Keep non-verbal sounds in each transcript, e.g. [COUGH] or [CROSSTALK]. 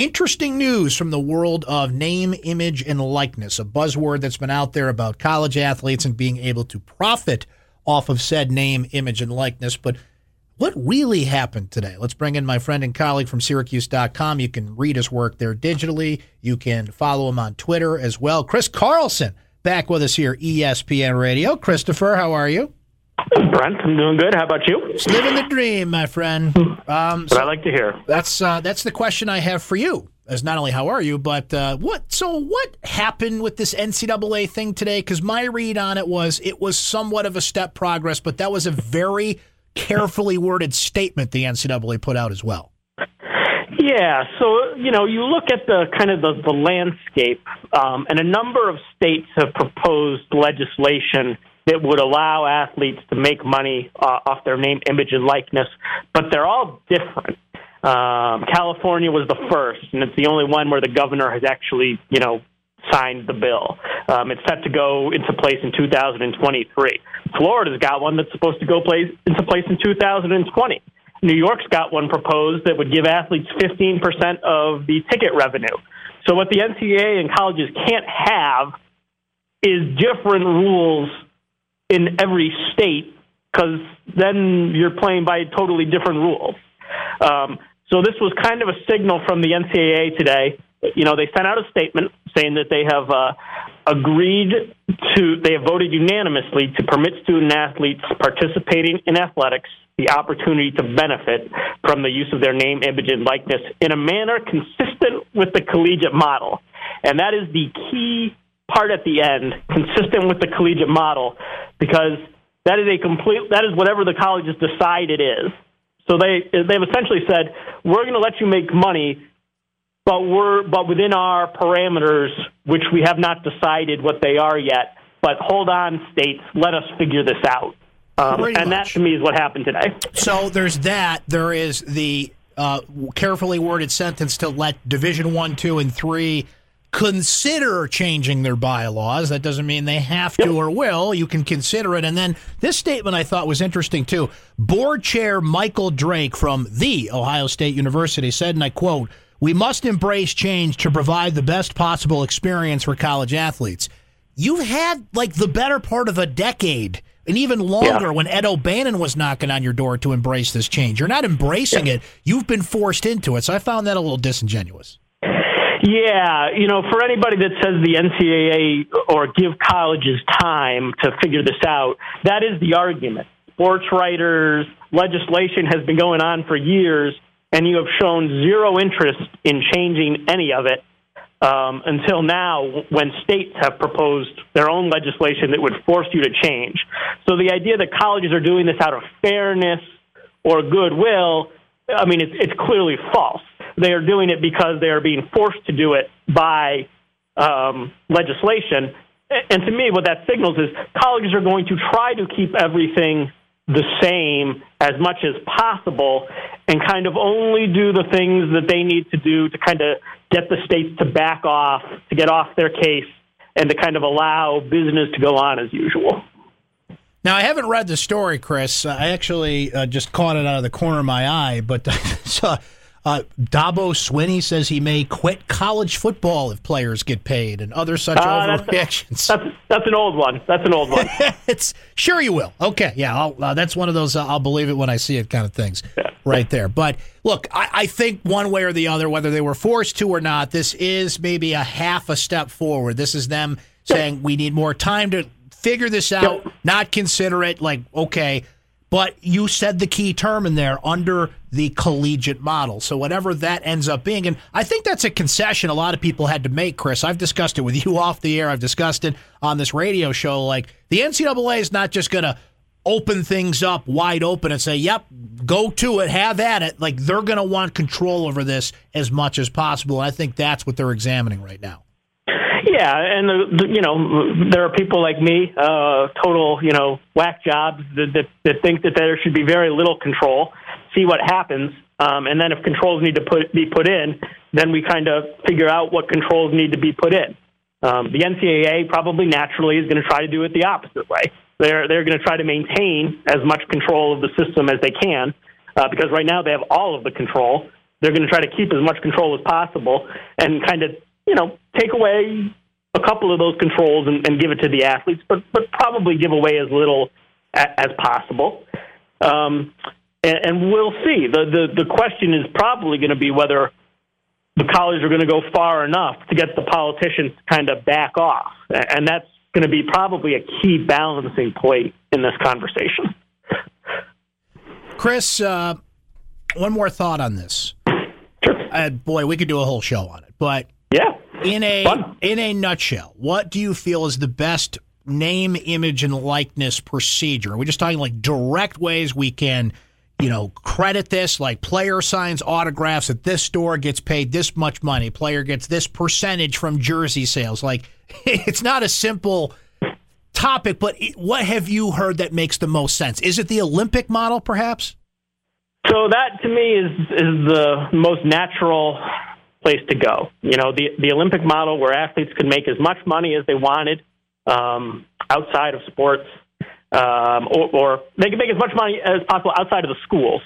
interesting news from the world of name, image, and likeness, a buzzword that's been out there about college athletes and being able to profit off of said name, image, and likeness. But what really happened today? Let's bring in my friend and colleague from Syracuse.com. You can read his work there digitally. You can follow him on Twitter as well. Chris Carlson back with us here, ESPN Radio. Christopher, how are you? Brent, I'm doing good. How about you? Just living the dream, my friend. Um, so I like to hear. That's uh, that's the question I have for you. As not only how are you, but uh, what? So what happened with this NCAA thing today? Because my read on it was it was somewhat of a step progress, but that was a very carefully worded statement the NCAA put out as well. Yeah, so you know, you look at the kind of the, the landscape, um, and a number of states have proposed legislation that would allow athletes to make money uh, off their name, image, and likeness, but they're all different. Um, California was the first, and it's the only one where the governor has actually, you know, signed the bill. Um, it's set to go into place in 2023. Florida's got one that's supposed to go place, into place in 2020. New York's got one proposed that would give athletes 15% of the ticket revenue. So what the NCAA and colleges can't have is different rules in every state because then you're playing by totally different rules. Um, so this was kind of a signal from the NCAA today. You know, they sent out a statement saying that they have uh, agreed to, they have voted unanimously to permit student athletes participating in athletics the opportunity to benefit from the use of their name, image, and likeness in a manner consistent with the collegiate model. And that is the key part at the end, consistent with the collegiate model, because that is a complete that is whatever the colleges decide it is. So they they've essentially said we're going to let you make money, but we're but within our parameters, which we have not decided what they are yet. But hold on, states, let us figure this out. Um, and much. that to me is what happened today. So there's that. There is the uh, carefully worded sentence to let Division One, Two, and Three consider changing their bylaws. That doesn't mean they have to or will. You can consider it. And then this statement I thought was interesting too. Board Chair Michael Drake from the Ohio State University said, and I quote, "We must embrace change to provide the best possible experience for college athletes." You've had like the better part of a decade and even longer yeah. when Ed O'Bannon was knocking on your door to embrace this change. You're not embracing yeah. it. You've been forced into it. So I found that a little disingenuous. Yeah, you know, for anybody that says the NCAA or give colleges time to figure this out, that is the argument. Sports writers, legislation has been going on for years, and you have shown zero interest in changing any of it um, until now when states have proposed their own legislation that would force you to change. So the idea that colleges are doing this out of fairness or goodwill, I mean, it's, it's clearly false. They are doing it because they are being forced to do it by um, legislation. And to me, what that signals is colleges are going to try to keep everything the same as much as possible and kind of only do the things that they need to do to kind of get the states to back off, to get off their case, and to kind of allow business to go on as usual. Now, I haven't read the story, Chris. I actually uh, just caught it out of the corner of my eye, but [LAUGHS] uh, uh, Dabo Swinney says he may quit college football if players get paid, and other such uh, overreactions. That's, that's, that's, an old one. That's an old one. [LAUGHS] it's sure you will. Okay, yeah, uh, that's one of those uh, I'll believe it when I see it kind of things, yeah. right there. But look, I, I, think one way or the other, whether they were forced to or not, this is maybe a half a step forward. This is them saying we need more time to figure this out, yep. not consider it like okay but you said the key term in there under the collegiate model. So whatever that ends up being, and I think that's a concession a lot of people had to make, Chris. I've discussed it with [LAUGHS] you off the air. I've discussed it on this radio show. Like the NCAA is not just going to open things up wide open and say, "Yep, go to it, have at it." Like they're going to want control over this as much as possible. And I think that's what they're examining right now. Yeah, and the, the, you know there are people like me, uh, total you know whack jobs that, that that think that there should be very little control. See what happens, um, and then if controls need to put be put in, then we kind of figure out what controls need to be put in. Um, the NCAA probably naturally is going to try to do it the opposite way. They're they're going to try to maintain as much control of the system as they can, uh, because right now they have all of the control. they're going to try to keep as much control as possible and kind of, you know, take away a couple of those controls and, and give it to the athletes, but but probably give away as little as, as possible. Um, and, and we'll see. The, the the question is probably going to be whether the colleges are going to go far enough to get the politicians to kind of back off, and that's going to be probably a key balancing point in this conversation. Chris, uh, one more thought on this. Sure. Uh, boy, we could do a whole show on it, but yeah, in a Fun. in a nutshell, what do you feel is the best name, image, and likeness procedure? Are we just talking like direct ways we can, you know, credit this? Like player signs autographs at this store, gets paid this much money. Player gets this percentage from jersey sales. Like [LAUGHS] it's not a simple topic, but what have you heard that makes the most sense? Is it the Olympic model, perhaps? So that to me is is the most natural place to go. You know, the the Olympic model where athletes could make as much money as they wanted um, outside of sports, um, or, or they could make as much money as possible outside of the schools,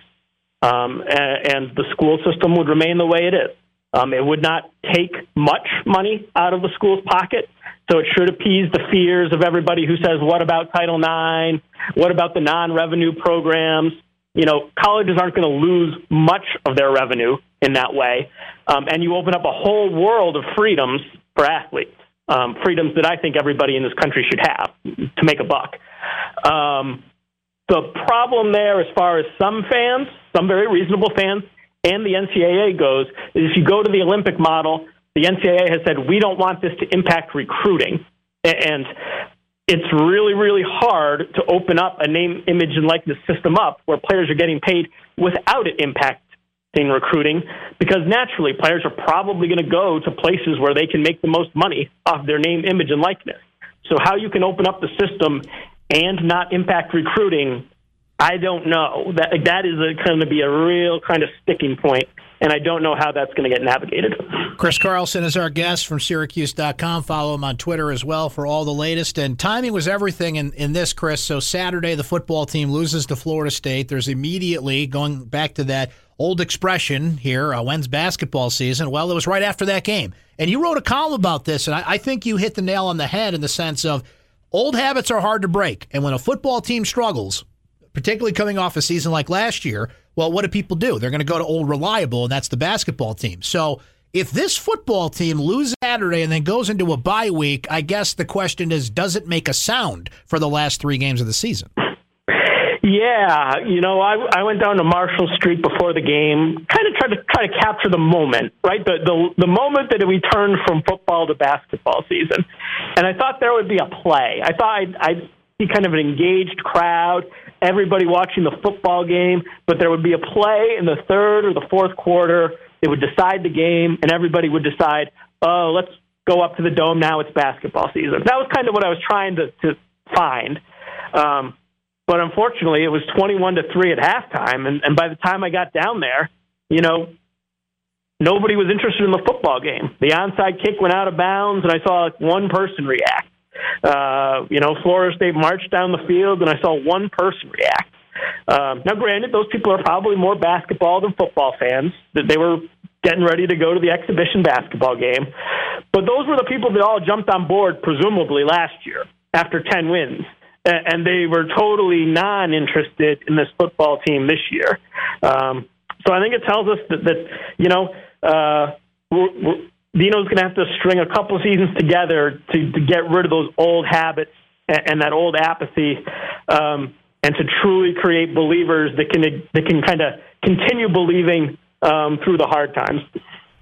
um, and, and the school system would remain the way it is. Um, it would not take much money out of the school's pocket, so it should appease the fears of everybody who says, "What about Title IX? What about the non-revenue programs?" You know, colleges aren't going to lose much of their revenue in that way. Um, and you open up a whole world of freedoms for athletes, um, freedoms that I think everybody in this country should have to make a buck. Um, the problem there, as far as some fans, some very reasonable fans, and the NCAA goes, is if you go to the Olympic model, the NCAA has said we don't want this to impact recruiting. And it's really, really hard to open up a name, image, and likeness system up where players are getting paid without it impacting recruiting because naturally players are probably going to go to places where they can make the most money off their name, image, and likeness. So, how you can open up the system and not impact recruiting, I don't know. That that is going to be a real kind of sticking point, and I don't know how that's going to get navigated. Chris Carlson is our guest from Syracuse.com. Follow him on Twitter as well for all the latest. And timing was everything in, in this, Chris. So Saturday, the football team loses to Florida State. There's immediately going back to that old expression here uh, when's basketball season? Well, it was right after that game. And you wrote a column about this, and I, I think you hit the nail on the head in the sense of old habits are hard to break. And when a football team struggles, particularly coming off a season like last year, well, what do people do? They're going to go to old reliable, and that's the basketball team. So if this football team loses Saturday and then goes into a bye week, I guess the question is, does it make a sound for the last three games of the season? Yeah, you know, I I went down to Marshall Street before the game, kind of tried to try to capture the moment, right? The the the moment that we turned from football to basketball season, and I thought there would be a play. I thought I'd see kind of an engaged crowd, everybody watching the football game, but there would be a play in the third or the fourth quarter. It would decide the game, and everybody would decide, oh, let's go up to the dome now. It's basketball season. That was kind of what I was trying to to find. Um, but unfortunately, it was 21 to 3 at halftime. And, and by the time I got down there, you know, nobody was interested in the football game. The onside kick went out of bounds, and I saw like one person react. Uh, you know, Florida State marched down the field, and I saw one person react. Um, now, granted, those people are probably more basketball than football fans. That they were getting ready to go to the exhibition basketball game, but those were the people that all jumped on board, presumably last year after 10 wins and they were totally non-interested in this football team this year. Um, so I think it tells us that, that you know uh, we're, we're, Dino's going to have to string a couple seasons together to, to get rid of those old habits and, and that old apathy, um, and to truly create believers that can that can kind of continue believing um, through the hard times.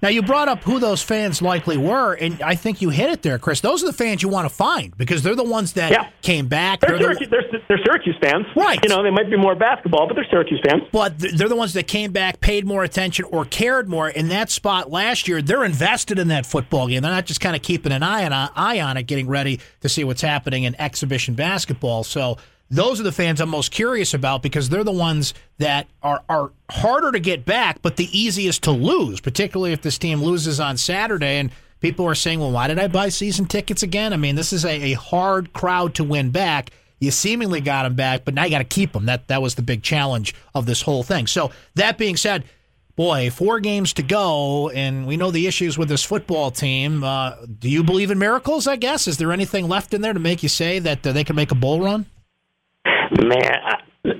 Now, you brought up who those fans likely were, and I think you hit it there, Chris. Those are the fans you want to find because they're the ones that Yeah. came back. They're, They're the- Syracuse, they're, they're Syracuse fans, Right. You know, they might be more basketball, but they're Syracuse fans. but they're the ones that came back, paid more attention, or cared more in that spot last year. They're invested in that football game. They're not just kind of keeping an eye on eye on it, getting ready to see what's happening in exhibition basketball. So those are the fans I'm most curious about because they're the ones that are are harder to get back, but the easiest to lose, particularly if this team loses on Saturday and. People are saying, well, why did I buy season tickets again? I mean, this is a, a hard crowd to win back. You seemingly got them back, but now you got to keep them. That that was the big challenge of this whole thing. So that being said, boy, four games to go, and we know the issues with this football team. Uh, do you believe in miracles? I guess is there anything left in there to make you say that uh, they can make a bull run? Man,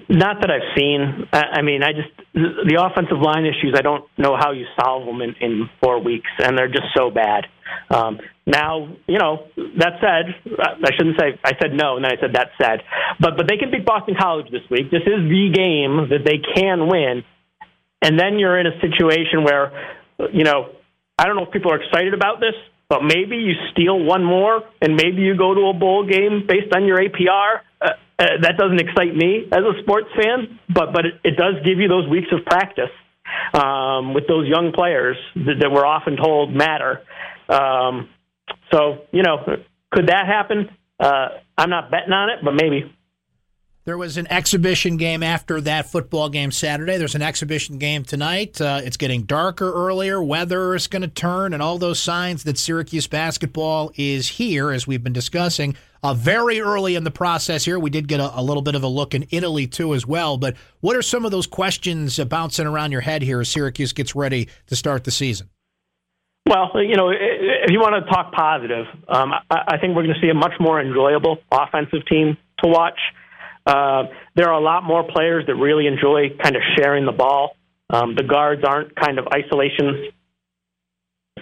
not that I've seen. I mean, I just the offensive line issues. I don't know how you solve them in, in four weeks, and they're just so bad. Um, now, you know, that said, I shouldn't say I said no, and then I said that said, but but they can beat Boston College this week. This is the game that they can win, and then you're in a situation where, you know, I don't know if people are excited about this, but maybe you steal one more, and maybe you go to a bowl game based on your APR. Uh, uh, that doesn't excite me as a sports fan, but but it, it does give you those weeks of practice um, with those young players that, that we're often told matter. Um, so, you know, could that happen? Uh, I'm not betting on it, but maybe. There was an exhibition game after that football game Saturday. There's an exhibition game tonight. Uh, it's getting darker earlier. Weather is going to turn, and all those signs that Syracuse basketball is here, as we've been discussing, uh, very early in the process here. We did get a, a, little bit of a look in Italy, too, as well. But what are some of those questions bouncing around your head here as Syracuse gets ready to start the season? Well, you know, if you want to talk positive, um, I, think we're going to see a much more enjoyable offensive team to watch. Uh, there are a lot more players that really enjoy kind of sharing the ball. Um, the guards aren't kind of isolation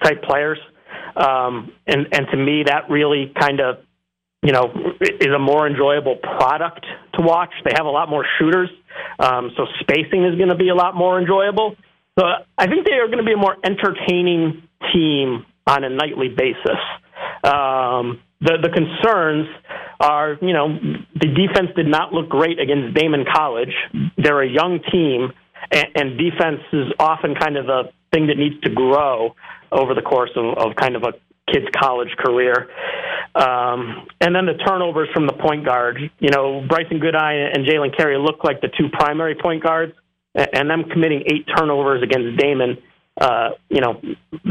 type players, um, and and to me, that really kind of you know is a more enjoyable product to watch. They have a lot more shooters, um, so spacing is going to be a lot more enjoyable. So I think they are going to be a more entertaining team on a nightly basis. Um, the the concerns are, you know, the defense did not look great against Daemen College. They're a young team, and, and defense is often kind of a thing that needs to grow over the course of, of kind of a kid's college career. Um, and then the turnovers from the point guard. You know, Brycen Goodine and Jalen Carey look like the two primary point guards, and them committing eight turnovers against Daemen. uh, you know,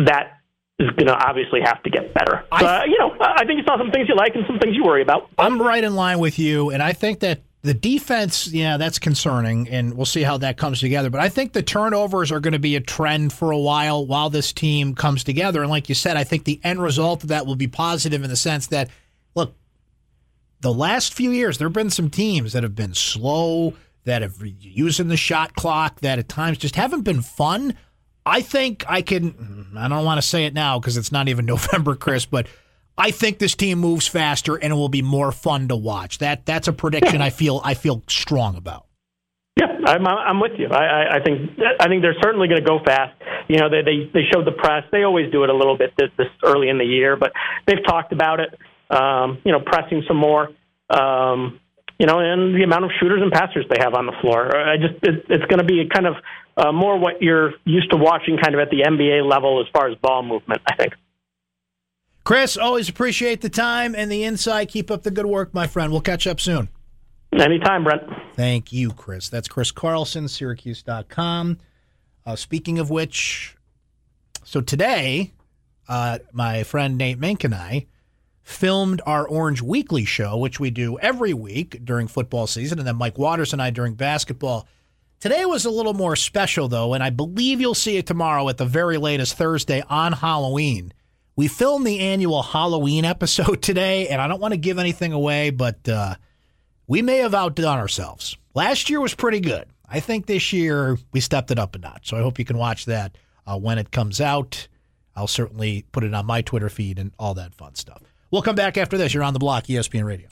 that is going to obviously have to get better. I, uh, you know, I think you saw some things you like and some things you worry about. I'm right in line with you, and I think that the defense, yeah, that's concerning, and we'll see how that comes together. But I think the turnovers are going to be a trend for a while while this team comes together. And like you said, I think the end result of that will be positive in the sense that, look, the last few years there have been some teams that have been slow, that have using the shot clock, that at times just haven't been fun. I think I can. I don't want to say it now because it's not even [LAUGHS] November, Chris, but I think this team moves faster and it will be more fun to watch. That that's a prediction I feel I feel strong about. Yeah, I'm, I'm with you. I, I think I think they're certainly going to go fast. You know, they, they they showed the press. They always do it a little bit this, this early in the year, but they've talked about it. Um, you know, pressing some more. Um, you know, and the amount of shooters and passers they have on the floor. I just it, it's going to be kind of uh, more what you're used to watching, kind of at the NBA level as far as ball movement. I think. Chris, always appreciate the time and the insight. Keep up the good work, my friend. We'll catch up soon. Anytime, Brent. Thank you, Chris. That's Chris Carlson, Syracuse.com. Uh, speaking of which, so today, uh, my friend Nate Mink and I filmed our Orange Weekly show, which we do every week during football season, and then Mike Waters and I during basketball. Today was a little more special, though, and I believe you'll see it tomorrow at the very latest Thursday on Halloween. We filmed the annual Halloween episode [LAUGHS] today, and I don't want to give anything away, but uh, we may have outdone ourselves. Last year was pretty good. I think this year we stepped it up a notch. So I hope you can watch that uh, when it comes out. I'll certainly put it on my Twitter feed and all that fun stuff. We'll come back after this. You're on the block, ESPN Radio.